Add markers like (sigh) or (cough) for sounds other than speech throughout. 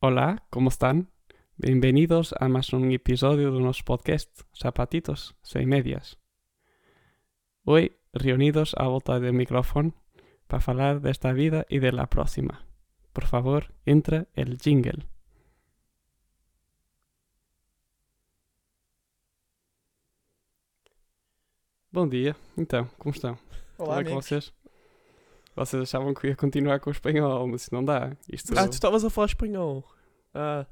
Hola, ¿cómo están? Bienvenidos a más un episodio de nuestro podcast Zapatitos Sem Medias. Hoy reunidos a volta del micrófono para falar desta vida e de la próxima. Por favor, entra el jingle. Bom dia, então, como estão? Olá, Tudo bem com amigos. vocês? Vocês achavam que eu ia continuar com o espanhol, mas isso não dá. Isto... Ah, tu estavas a falar espanhol. Ah,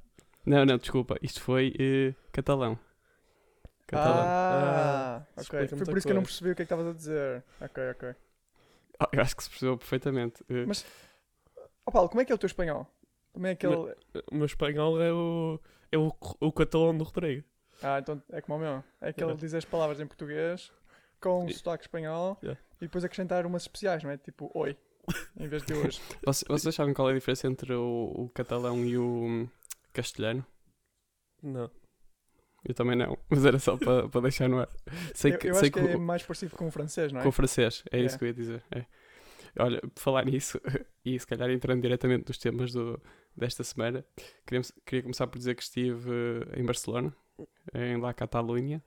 Não, não, desculpa. Isto foi eh, catalão. Catalão. Ah, ok. explica Foi por isso que eu não percebi o que é que estavas a dizer. Ok, ok. Ah, eu acho que se percebeu perfeitamente. Eh, Mas- Ó Paulo, como é que é o teu espanhol? Como é que ele... o meu espanhol é o, é o, o catalão do Rodrigo. Ah, então é como o meu. É que ele Yeah. diz as palavras em português com um sotaque espanhol Yeah. E depois acrescentar umas especiais, não é? Tipo, oi. Em vez de hoje. (laughs) Vocês, vocês sabem qual é a diferença entre o, o catalão e o hum, castelhano? Não. Eu também não, mas era só para para deixar no ar. Sei eu que, eu sei acho que, que é mais parecido com o francês, não é? com o francês, é isso Yeah. que eu ia dizer. é. Olha, por falar nisso, (laughs) e se calhar entrando diretamente nos temas do, desta semana, queria, queria começar por dizer que estive eh, em Barcelona, em La Catalunha,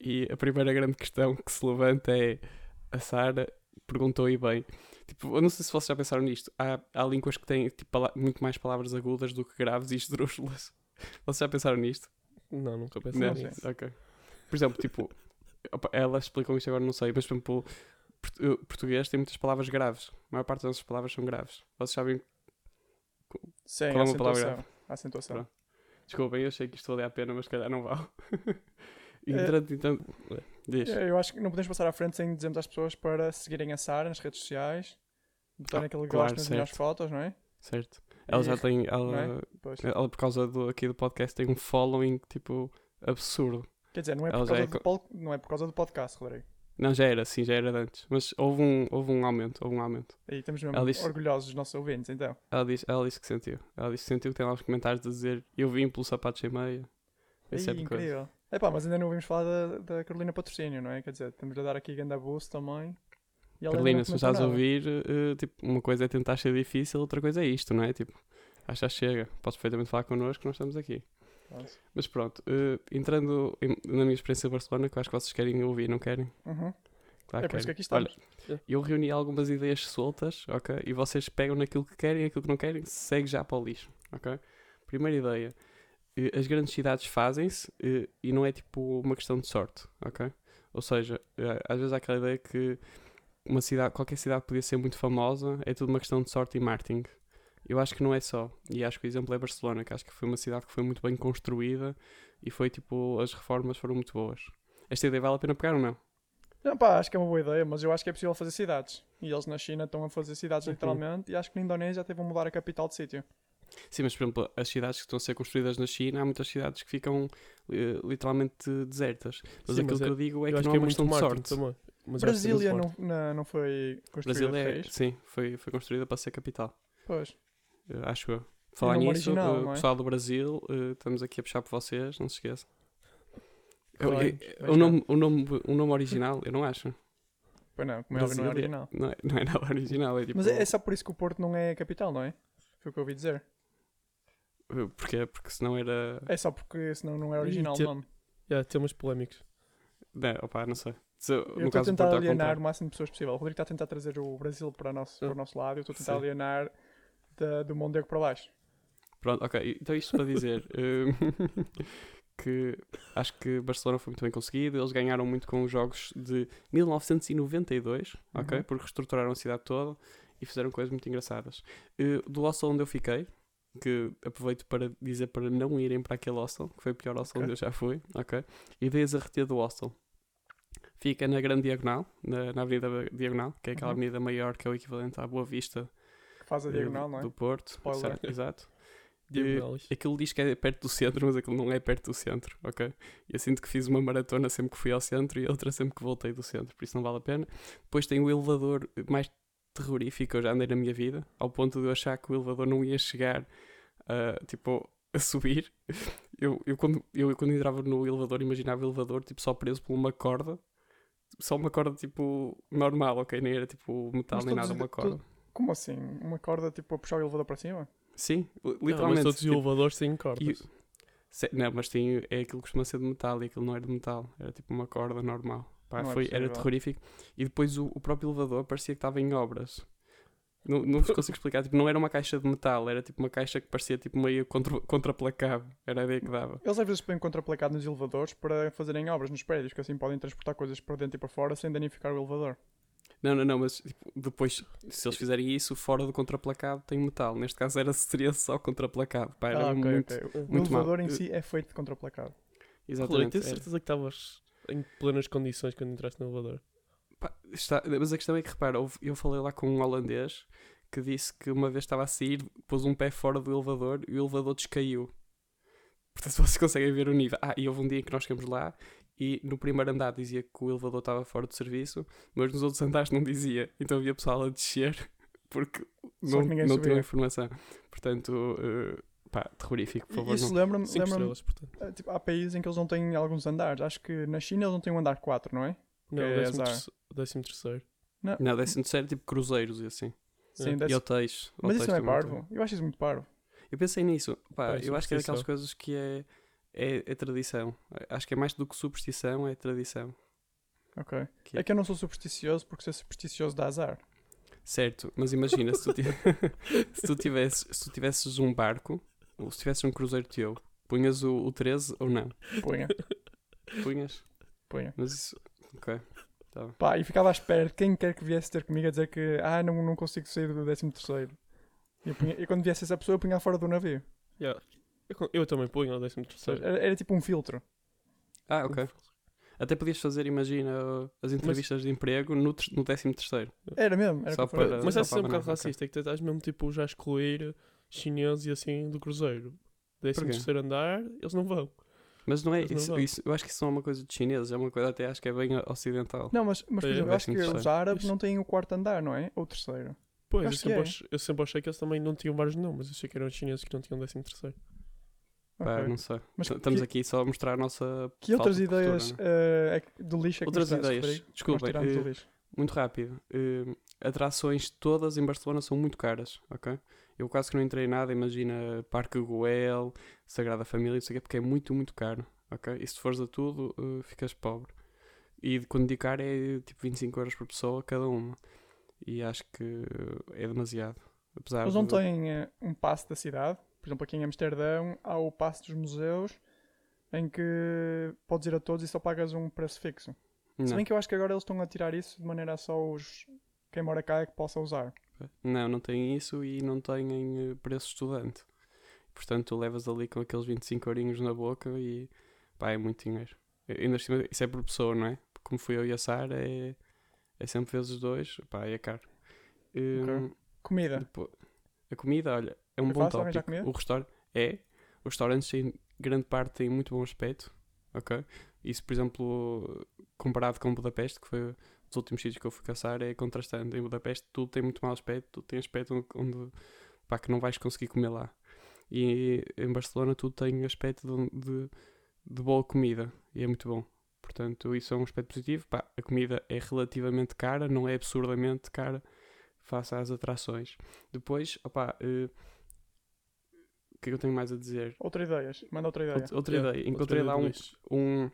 e a primeira grande questão que se levanta é a Sara perguntou e bem. Tipo, eu não sei se vocês já pensaram nisto. Há, há línguas que têm tipo, muito mais palavras agudas do que graves e esdrúxulas. (laughs) Vocês já pensaram nisto? Não, nunca pensei Não, nisso. ok. Por exemplo, tipo, opa, elas explicam isto agora, não sei, mas por exemplo, eh, português tem muitas palavras graves. A maior parte das nossas palavras são graves. Vocês sabem? Sim, Qual é uma palavra. A acentuação. Pronto. Desculpem, eu achei que isto valia a pena, mas se calhar não vale. (laughs) e É. entrando, então, diz. É, Eu acho que não podemos passar à frente sem dizermos às pessoas para seguirem a Sara nas redes sociais, botarem Ah, aquele claro, gosto nas melhores fotos, não é? Certo. Ela E- já tem, é? ela, Pois. ela por causa do, aqui do podcast tem um following, tipo, absurdo. Quer dizer, não é, por causa é do pol- não é por causa do podcast, Rodrigo. Não, já era, sim, já era antes. Mas houve um, houve um aumento, houve um aumento. Aí estamos mesmo disse- orgulhosos dos nossos ouvintes, então. Ela disse, ela disse que sentiu. Ela disse que sentiu que tem lá uns comentários a dizer eu vim pelo sapato sem meia. Esse tipo de coisa. Epá, mas ainda não ouvimos falar da, da Carolina Patrocínio, não é? Quer dizer, estamos a dar aqui ganda boost também. Carolina, se estás a ouvir, eh, tipo, uma coisa é tentar ser difícil, outra coisa é isto, não é? Tipo, acho que chega. Podes perfeitamente falar connosco, nós estamos aqui. Nossa. Mas pronto, eh, entrando em- na minha experiência de Barcelona, que eu acho que vocês querem ouvir, não querem? Uhum. Claro É por isso que aqui estamos. Olha, eu reuni algumas ideias soltas, ok? E vocês pegam naquilo que querem e aquilo que não querem, segue já para o lixo, ok? Primeira ideia. Eh, As grandes cidades fazem-se eh, e não é tipo uma questão de sorte, ok? Ou seja, eh, às vezes há aquela ideia que uma cidade, qualquer cidade podia ser muito famosa, é tudo uma questão de sorte e marketing. Eu acho que não é só. E acho que o exemplo é Barcelona, que acho que foi uma cidade que foi muito bem construída e foi tipo, as reformas foram muito boas. Esta ideia vale a pena pegar ou não? Não, pá, acho que é uma boa ideia, mas eu acho que é possível fazer cidades. E eles na China estão a fazer cidades Uhum. literalmente, e acho que na Indonésia até vão mudar a capital de sítio. Sim, mas por exemplo, as cidades que estão a ser construídas na China, há muitas cidades que ficam eh, literalmente desertas. Mas Sim, aquilo mas que é- eu digo é eu que não que é é uma muito questão de sorte. também. Mas que é Brasília não, não, não foi construída, Brasil é, sim, foi, foi construída para ser capital, Pois. eh, acho eu. Falar nome nisso, original, é? pessoal do Brasil, eh, estamos aqui a puxar por vocês, não se esqueçam. Eu- Claro, eu- o, nome, o, nome, o nome original, eu não acho. Pois não, como é óbvio, não é Brasília original. Não é, não é nada (laughs) original, é tipo. Mas é, é só por isso que o Porto não é capital, não é? Foi o que eu ouvi dizer. Porquê? Porque senão era. É só porque senão não é original te- o nome. Yeah, temas polémicos. Não, opá, não sei. Se, Eu no estou a tentar alienar o máximo de pessoas possível. O Rodrigo está a tentar trazer o Brasil para, o nosso, para o nosso lado. Eu estou a tentar Sim. alienar da- do Mondego para baixo. Pronto, ok. Então isto para dizer eh, (laughs) (laughs) que acho que Barcelona foi muito bem conseguido. Eles ganharam muito com os jogos de 1992, ok? Uhum. Porque reestruturaram a cidade toda e fizeram coisas muito engraçadas. Eh, do hostel onde eu fiquei, que aproveito para dizer para não irem para aquele hostel, que foi o pior hostel Ok. onde eu já fui, ok? Ideias a reter do hostel. Fica na Grande Diagonal, na, na Avenida Diagonal, que é aquela Uhum. avenida maior que é o equivalente à Boa Vista Que faz a eh, diagonal, não é? do Porto. Spoiler. Exato. (laughs) exato. Diagonais. Aquilo diz que é perto do centro, mas aquilo não é perto do centro, ok? Eu sinto que fiz uma maratona sempre que fui ao centro e outra sempre que voltei do centro, por isso não vale a pena. Depois tem o elevador mais terrorífico que eu já andei na minha vida, ao ponto de eu achar que o elevador não ia chegar a, tipo, a subir. (laughs) Eu, eu, quando, eu quando entrava no elevador imaginava o elevador tipo, só preso por uma corda, só uma corda tipo normal, ok? Nem era tipo metal Mas nem nada, uma corda. Como assim? Uma corda tipo a puxar o elevador para cima? Sim, Não, mas literalmente. todos os tipo, elevadores têm cordas. e- se- não, mas tem, é aquilo que costuma ser de metal e aquilo não era de metal, era tipo uma corda normal. Pá, é foi, era terrorífico. E depois o, o próprio elevador parecia que estava em obras. Não, não vos consigo explicar, tipo, não era uma caixa de metal, era tipo uma caixa que parecia tipo meio contra, contraplacável. Era a ideia que dava. Eles às vezes põem contraplacado nos elevadores para fazerem obras nos prédios, que assim podem transportar coisas para dentro e para fora sem danificar o elevador. Não, não, não, mas tipo, depois, se eles fizerem isso, fora do contraplacado tem metal. Neste caso era, seria só contraplacado. Pá, era ah, ok, muito. ok. O muito mal. elevador em si é feito de contraplacado. Exatamente. tens era. certeza que estavas em plenas condições quando entraste no elevador? Pá, está- mas a questão é que, repara, eu falei lá com um holandês que disse que uma vez estava a sair, pôs um pé fora do elevador e o elevador descaiu. Portanto, (laughs) vocês conseguem ver o nível. Ah, e houve um dia em que nós chegamos lá e no primeiro andar dizia que o elevador estava fora de serviço, mas nos outros (laughs) andares não dizia. Então havia pessoal a descer (laughs) porque Só não, não tinham informação. Portanto, eh, pá, terrorífico, por favor. isso não. lembra-me. 5 Lembra estrelas, eh, tipo, há países em que eles não têm alguns andares. Acho que na China eles não têm um andar 4, não é? Não, é décimo, terceiro, décimo terceiro. Não, décimo terceiro, tipo cruzeiros e assim. Sim, É. deve- E hotéis. Mas Hotéis isso não é parvo. Eu acho isso muito parvo. Eu pensei nisso. Pá, eu acho que é daquelas coisas que é, é, é tradição. Acho que é mais do que superstição, é tradição. Ok. Que- É que eu não sou supersticioso porque ser supersticioso dá azar. Certo, mas imagina se tu, ti- (laughs) se tu tivesses, se tu tivesses um barco, se tivesses um cruzeiro teu, punhas o, o 13 ou não? Punha, Punhas? punha. Mas isso. Ok. Tá. Pá, e ficava à espera de quem quer que viesse ter comigo a dizer que ah, não, não consigo sair do 13 terceiro. E, punha- e quando viesse essa pessoa eu punha fora do navio. Yeah. Eu, eu também ponho ao décimo Ou terceiro. seja, Era, era tipo um filtro. Ah, ok. Até podias fazer, imagina, as entrevistas de emprego no, no 13 terceiro. Era mesmo. Era para- Mas só é sempre um bocado racista, é que tu estás mesmo tipo já a excluir chineses e assim do cruzeiro. Décimo terceiro andar, eles não vão. Mas não é Mas não isso, isso- Eu acho que isso não é uma coisa de chineses, é uma coisa até acho que é bem ocidental. Não, mas, mas por É, exemplo, eu acho que os árabes Isso. não têm o quarto andar, não é? Ou o terceiro. Pois, eu sempre, é. ach- eu sempre achei que eles também não tinham vários não, mas achei que eram os chineses que não tinham décimo terceiro. Pá, não sei. Mas Estamos que- aqui só a mostrar a nossa. Que falta outras de cultura, ideias né? eh, é que- do lixo é que Outras ideias. Desculpem. tiramos eh, muito rápido. eh, atrações todas em Barcelona são muito caras, ok? Eu quase que não entrei em nada. Imagina Parque Güell, Sagrada Família, não sei o quê, porque é muito, muito caro, ok? E se fores a tudo, eh, ficas pobre. E quando digo caro é tipo 25 euros por pessoa cada uma. E acho que é demasiado. Apesar Eles não de- têm eh, um passe da cidade. Por exemplo, aqui em Amsterdão há o passe dos museus em que podes ir a todos e só pagas um preço fixo. Se Não. bem que eu acho que agora eles estão a tirar isso de maneira a só os quem mora cá é que possa usar. Não, não tem isso e não têm eh, preço estudante. Portanto, tu levas ali com aqueles 25 eurinhos na boca e pá, é muito dinheiro. Ainda cima, isso é por pessoa, não é? Como fui eu e a Sara, é, é sempre vezes dois, pá, é caro. Hum, Comida. depois- a comida, olha, é um É bom tópico. O restaurante é, os restaurantes têm grande parte têm muito bom aspecto, ok? Isso, por exemplo, comparado com Budapeste, que foi dos últimos sítios que eu fui caçar, é contrastante. Em Budapeste tudo tem muito mau aspecto, tudo tem aspecto onde, onde pá, que não vais conseguir comer lá. E em Barcelona tudo tem aspecto de, de, de boa comida e é muito bom. Portanto, isso é um aspecto positivo. Pá, a comida é relativamente cara, não é absurdamente cara face às atrações. Depois, opá, eh, o que é que eu tenho mais a dizer? Outra ideia. Manda outra ideia. Outra, outra Yeah, ideia. outra Encontrei ideia lá do um, um-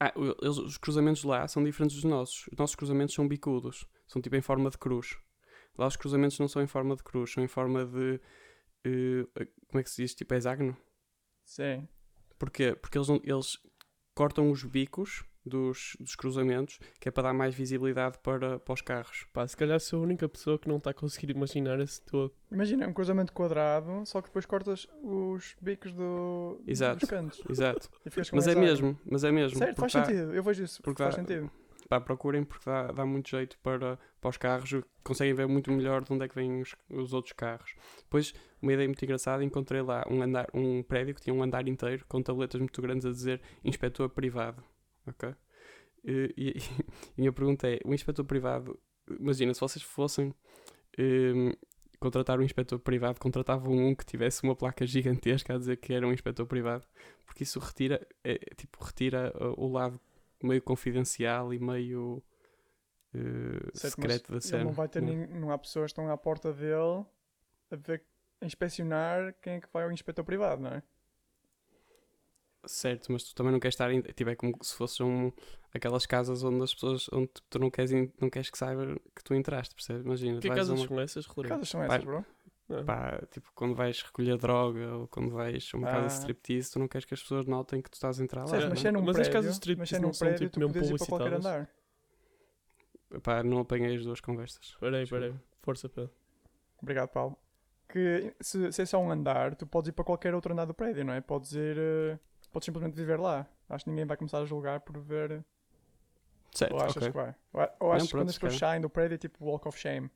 Ah, eles- os cruzamentos lá são diferentes dos nossos. Os nossos cruzamentos são bicudos. São tipo em forma de cruz. Lá os cruzamentos não são em forma de cruz, são em forma de. eh, como é que se diz? Tipo hexágono? Sim. Porquê? Porque eles, eles cortam os bicos dos, dos cruzamentos, que é para dar mais visibilidade para, para os carros. Pá, se calhar sou a única pessoa que não está a conseguir imaginar esse todo. Imagina, é um cruzamento quadrado, só que depois cortas os bicos do, Exato. dos cantos. Exato. (laughs) Mas é mesmo, mas é mesmo. Certo, faz dá- sentido. Eu vejo isso. porque faz dá- sentido. Pá, procurem porque dá, dá muito jeito para, para os carros, conseguem ver muito melhor de onde é que vêm os, os outros carros. Depois, uma ideia muito engraçada, encontrei lá um, andar, um prédio que tinha um andar inteiro com tabletas muito grandes a dizer inspetor privado. Ok? E, e, (laughs) e a minha pergunta é: o inspetor privado, imagina, se vocês fossem hum, contratar um inspetor privado, contratavam um que tivesse uma placa gigantesca a dizer que era um inspetor privado, porque isso retira, é, tipo, retira uh, o lado meio confidencial e meio uh, Certo, secreto da cena. não vai ter né? ninguém. Não há pessoas que estão à porta dele a ver inspecionar quem é que vai ao inspetor privado, não é? Certo, mas tu também não queres estar. em- Tipo, é como se fosse um, aquelas casas onde as pessoas. onde tu não queres, in- não queres que saiba que tu entraste, percebes? Imagina, Que casas uma, são essas, Que Rodrigo? casas são essas, bro? Não. pá, tipo, quando vais recolher droga ou quando vais a uma casa de Ah. striptease, tu não queres que as pessoas notem que tu estás a entrar lá. É, mas é num mas as prédio, casas de striptease é não num são, prédio, tipo, mesmo publicitadas? andar. Pá, não apanhei as duas conversas. Peraí, peraí. Força, Pedro. Obrigado, Paulo. Que se, se é só um andar, tu podes ir para qualquer outro andar do prédio, não é? Podes ir. eh, Podes simplesmente viver lá. Acho que ninguém vai começar a julgar por ver. Certo, ou achas ok. que vai? Ou, ou achas que quando as pessoas saem do prédio é tipo walk of shame?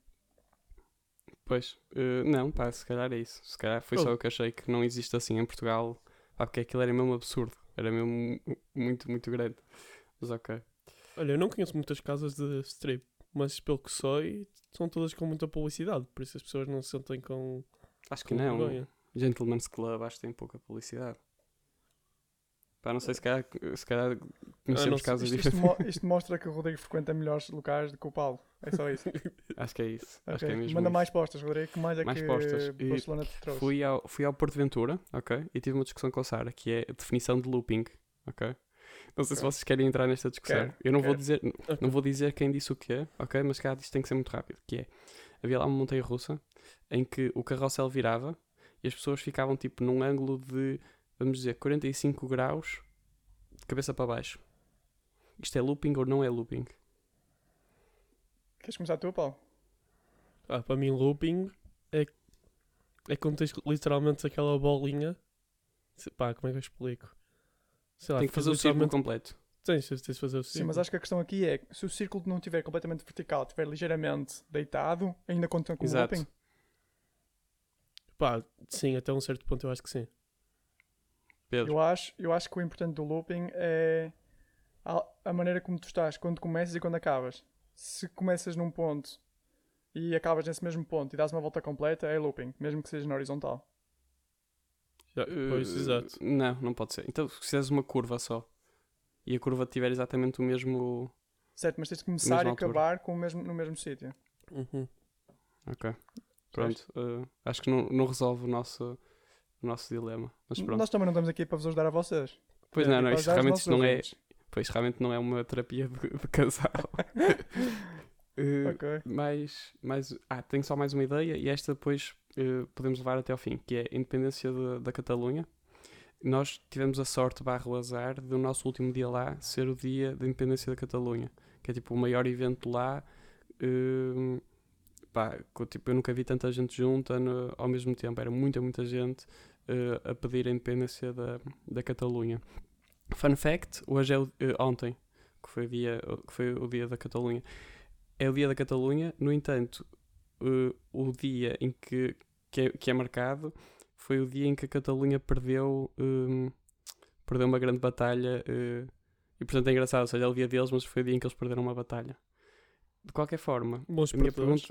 Pois, eh, não, pá, se calhar é isso. Se calhar foi Oh. só eu que achei que não existe assim em Portugal. Pá, porque aquilo era mesmo absurdo. Era mesmo mu- muito, muito grande. Mas ok. Olha, eu não conheço muitas casas de strip, mas pelo que sei, são todas com muita publicidade, por isso as pessoas não se sentem com, Acho que com não. vergonha. Gentleman's Club acho que tem pouca publicidade. Pá, não sei se calhar, se calhar conhecemos sei, casas Isto, isto, diferentes. mo- isto mostra que o Rodrigo frequenta melhores locais do que o Paulo. É só isso. (laughs) Acho que é isso. Acho Ok. que é mesmo Manda isso. mais postas, Rodrigo. Que mais é Mais que postas. Barcelona te trouxe? Fui ao, fui ao Porto Ventura, ok? E tive uma discussão com a Sara, que é a definição de looping, ok? Não sei se Ok. vocês querem entrar nesta discussão. Quero, eu não vou dizer, não vou dizer quem disse o que é, ok? Mas cá isto tem que ser muito rápido. Que é, havia lá uma montanha russa em que o carrossel virava e as pessoas ficavam tipo num ângulo de, vamos dizer, 45 graus de cabeça para baixo. Isto é looping ou não é looping? Queres começar tu, Paulo? Ah, para mim, looping é, é quando tens literalmente aquela bolinha. Se- Pá, como é que eu explico? Sei lá, tem que fazer o círculo completo. Tens, tens, de fazer o Sim, círculo. mas acho que a questão aqui é se o círculo não estiver completamente vertical, estiver ligeiramente deitado, ainda conta com o Exato. looping? Pá, sim, até um certo ponto eu acho que sim. Pedro, Eu acho, eu acho que o importante do looping é a, a maneira como tu estás, quando começas e quando acabas. Se começas num ponto e acabas nesse mesmo ponto e dás uma volta completa, é looping, mesmo que seja na horizontal. Já, pois, Eh, exato. Não, não pode ser. Então, se fizeres uma curva só e a curva tiver exatamente o mesmo. Certo, mas tens de começar e acabar com o mesmo, no mesmo sítio. Uhum. Ok. Pronto. eh, acho que não, não resolve o nosso, o nosso dilema. Mas pronto. Nós também não estamos aqui para vos ajudar a vocês. Pois É, não, não, isto realmente isto não é. Pois realmente não é uma terapia de, de casal. (laughs) Eh, Ok. mais, mais. Ah, tenho só mais uma ideia e esta depois eh, podemos levar até ao fim, que é a independência de- da Catalunha. Nós tivemos a sorte barra o azar do nosso último dia lá ser o dia da independência da Catalunha, que é tipo o maior evento lá. eh, pá, tipo, eu nunca vi tanta gente junta no- ao mesmo tempo, era muita, muita gente eh, a pedir a independência da, da Catalunha. Fun fact: hoje é o, eh, ontem, que foi, o dia, que foi o dia da Catalunha, é o dia da Catalunha, no entanto, eh, o dia em que, que, é, que é marcado foi o dia em que a Catalunha perdeu, hum, perdeu uma grande batalha. eh, e portanto é engraçado, ou seja, é o dia deles, mas foi o dia em que eles perderam uma batalha. De qualquer forma, Bons a minha pergunta.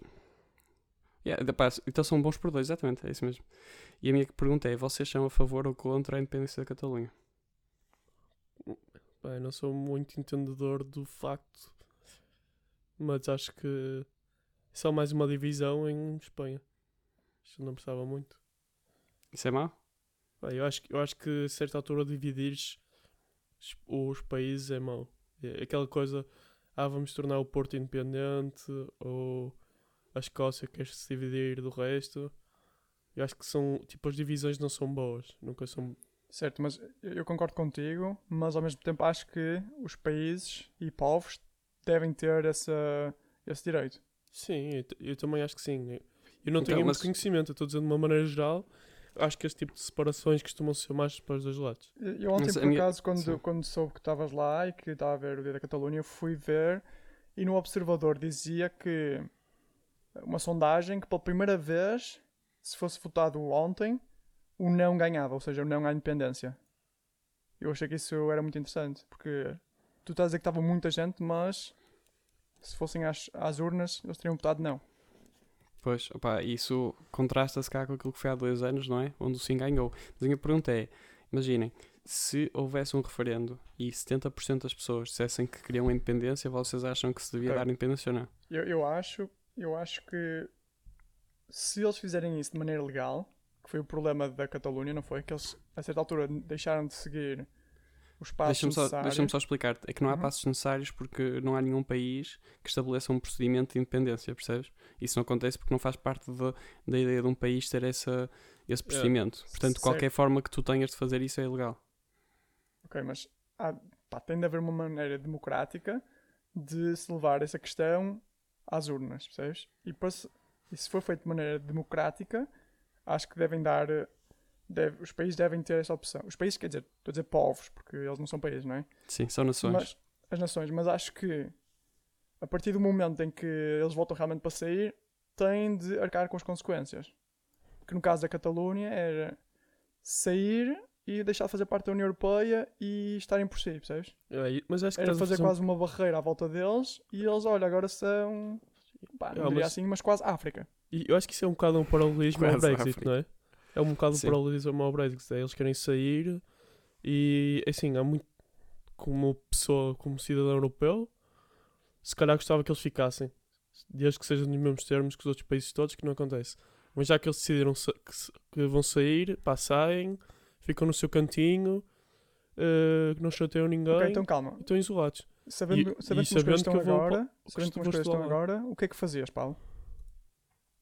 Yeah, pá, então são bons perdedores, exatamente, é isso mesmo. E a minha pergunta é: vocês são a favor ou contra a independência da Catalunha? Bem, não sou muito entendedor do facto, mas acho que é só mais uma divisão em Espanha. Isto não precisava muito. Isso é mau? Bem, eu, acho, que- eu acho que a certa altura dividir os países é mau. É aquela coisa, ah, vamos tornar o Porto independente ou a Escócia quer se dividir do resto. Eu acho que são, tipo, as divisões não são boas. Nunca são. Certo, mas eu concordo contigo, mas ao mesmo tempo acho que os países e povos devem ter essa, esse direito. Sim, eu, eu também acho que sim. Eu não Então, tenho muito mas- conhecimento, eu estou dizendo de uma maneira geral. Acho que este tipo de separações costumam ser mais para os dois lados. Eu ontem, Mas por minha- acaso, sim. quando, quando soube que estavas lá e que estava a ver o Dia da Catalunha, eu fui ver e no Observador dizia que uma sondagem que pela primeira vez, se fosse votado ontem, o não ganhava, ou seja, o não à independência. Eu achei que isso era muito interessante, porque tu estás a dizer que estava muita gente, mas se fossem às, às urnas, eles teriam votado não. Pois, opá, isso contrasta-se cá com aquilo que foi há dois anos, não é? Onde o Sim ganhou. Mas a minha pergunta é: imaginem, se houvesse um referendo e 70% das pessoas dissessem que queriam a independência, vocês acham que se devia Ok. dar independência ou não? Eu, eu acho, eu acho que se eles fizerem isso de maneira legal, foi o problema da Catalunha, não foi? Que eles, a certa altura, deixaram de seguir os passos Deixa-me só, necessários. deixa só explicar É que não há Uhum. passos necessários porque não há nenhum país que estabeleça um procedimento de independência, percebes? Isso não acontece porque não faz parte da, da ideia de um país ter essa, esse procedimento. Portanto, Certo. qualquer forma que tu tenhas de fazer isso é ilegal. Ok, mas há- pá, tem de haver uma maneira democrática de se levar essa questão às urnas, percebes? E, para se, e se for feito de maneira democrática, acho que devem dar. deve- os países devem ter essa opção. Os países, quer dizer, estou a dizer povos, porque eles não são países, não é? Sim, são nações. Mas, as nações, mas acho que a partir do momento em que eles voltam realmente para sair, têm de arcar com as consequências. Que no caso da Catalunha era sair e deixar de fazer parte da União Europeia e estarem por si, percebes? É, mas acho que Era a fazer um- quase uma barreira à volta deles e eles, olha, agora são. Pá, não Ah, diria mas- assim, mas quase África. E eu acho que isso é um bocado um paralelismo ao Brexit, África. não é? É um bocado um Sim. paralelismo ao Brexit. é, Eles querem sair e, assim, há muito. Como pessoa, como cidadão europeu, se calhar gostava que eles ficassem. Desde que sejam nos mesmos termos que os outros países todos, que não acontece. Mas já que eles decidiram sa- que, vão sair, pá, saem, ficam no seu cantinho, eh, que não chateiam ninguém Ok, então calma. e estão isolados. Sabendo, e sabendo as sabendo estão que eu vou pa- agora, que sabendo como as vou coisas estão agora, o que é que fazias, Paulo?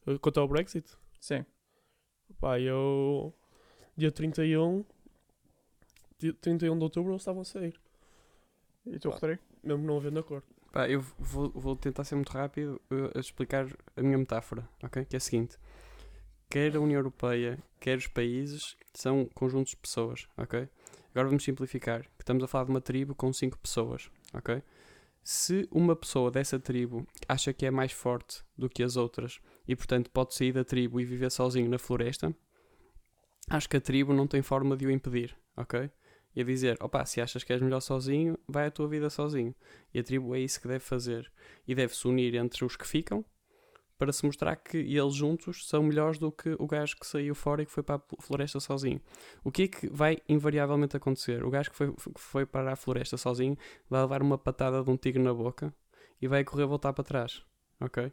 Eh, Quanto ao Brexit, Sim. Pá, eu. Dia 31. Dia 31 de outubro eles estavam a sair. E tu. Rodrigo? Mesmo não havendo acordo. Pá, eu vou, vou tentar ser muito rápido uh, a explicar a minha metáfora, ok? Que é a seguinte: quer a União Europeia, quer os países, são conjuntos de pessoas, ok? Agora vamos simplificar: que estamos a falar de uma tribo com cinco pessoas, ok? Se uma pessoa dessa tribo acha que é mais forte do que as outras e, portanto, pode sair da tribo e viver sozinho na floresta, acho que a tribo não tem forma de o impedir, ok? E a dizer: opá, se achas que és melhor sozinho, vai a tua vida sozinho. E a tribo é isso que deve fazer. E deve-se unir entre os que ficam para se mostrar que eles juntos são melhores do que o gajo que saiu fora e que foi para a floresta sozinho. O que é que vai invariavelmente acontecer? O gajo que foi, foi para a floresta sozinho vai levar uma patada de um tigre na boca e vai correr voltar para trás. Ok?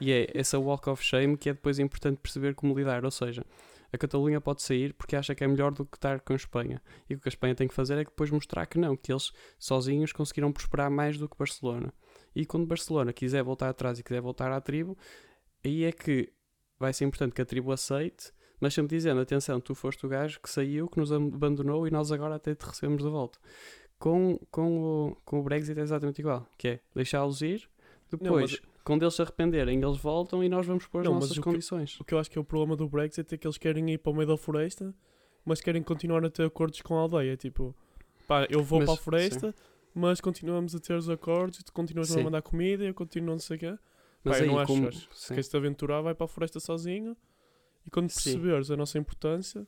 E é essa walk of shame que é depois importante perceber como lidar. Ou seja, a Catalunha pode sair porque acha que é melhor do que estar com a Espanha. E o que a Espanha tem que fazer é depois mostrar que não, que eles sozinhos conseguiram prosperar mais do que Barcelona. E quando Barcelona quiser voltar atrás e quiser voltar à tribo, aí é que vai ser importante que a tribo aceite, mas sempre dizendo: atenção, tu foste o gajo que saiu, que nos abandonou e nós agora até te recebemos de volta. Com, com, o, com o Brexit é exatamente igual, que é deixá-los ir, depois, mas- quando eles se arrependerem, eles voltam e nós vamos pôr as Não, nossas o que- condições. O que eu acho que é o problema do Brexit é que eles querem ir para o meio da floresta, mas querem continuar a ter acordos com a aldeia. Tipo, pá, eu vou Mas, para a floresta, mas continuamos a ter os acordos, e tu continuas a Sim. mandar comida, eu continuo não sei o quê. Mas eu aí, não acho, como. Se sim. queres te aventurar, vai para a floresta sozinho e quando Sim. perceberes a nossa importância,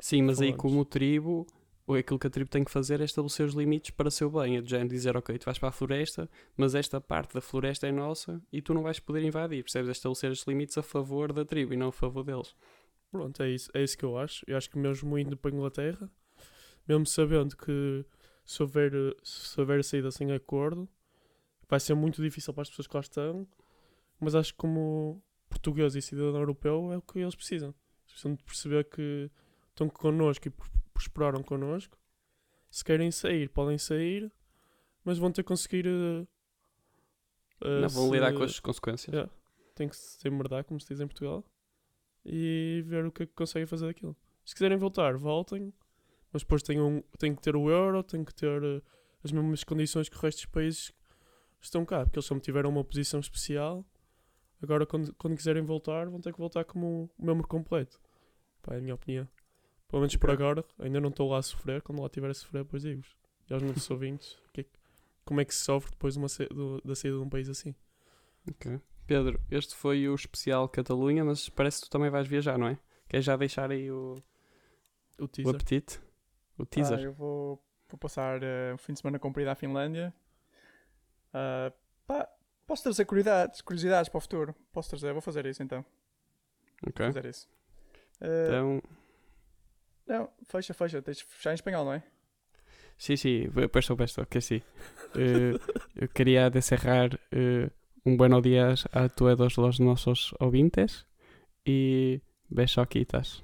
Sim, mas aí falamos. como tribo, ou aquilo que a tribo tem que fazer é estabelecer os limites para seu bem. É de género dizer, ok, tu vais para a floresta, mas esta parte da floresta é nossa e tu não vais poder invadir. Percebes? É estabelecer os limites a favor da tribo e não a favor deles. Pronto, é isso, é isso que eu acho. Eu acho que mesmo indo para a Inglaterra, mesmo sabendo que se houver, se houver saída sem acordo, vai ser muito difícil para as pessoas que lá estão, mas acho que como português e cidadão europeu é o que eles precisam. Eles precisam de perceber que estão connosco e pr- prosperaram connosco. Se querem sair, podem sair, mas vão ter que conseguir. eh, eh, não vão se- lidar com as consequências. Yeah. Tem que se merdar, como se diz em Portugal, e ver o que é que conseguem fazer daquilo. Se quiserem voltar, voltem, mas depois têm que ter o euro, têm que ter eh, as mesmas condições que o resto dos países estão cá, porque eles sempre tiveram uma posição especial. Agora, quando, quando quiserem voltar, vão ter que voltar como membro completo. Pá, é a minha opinião. Pelo menos por agora, ainda não estou lá a sofrer. Quando lá estiver a sofrer, depois digo-vos. E aos nossos (laughs) ouvintes, o que é que- como é que se sofre depois de uma do- da saída de um país assim. Ok. Pedro, este foi o especial Catalunha, mas parece que tu também vais viajar, não é? Queres já deixar aí o, O o teaser. apetite? O Ah, teaser? eu vou, vou passar eh, um fim de semana comprido à Finlândia. Ah, pá, posso trazer curiosidades, curiosidades para o futuro. Posso trazer, vou fazer isso então. ok. Vou fazer isso. Ah, Então, Não, fecha, fecha. Tens de fechar em espanhol, não é? Sí, sí, puesto, puesto, que sí. Eh, eu quería desejar eh, un buenos días a todos los nuestros ouvintes y besoquitas.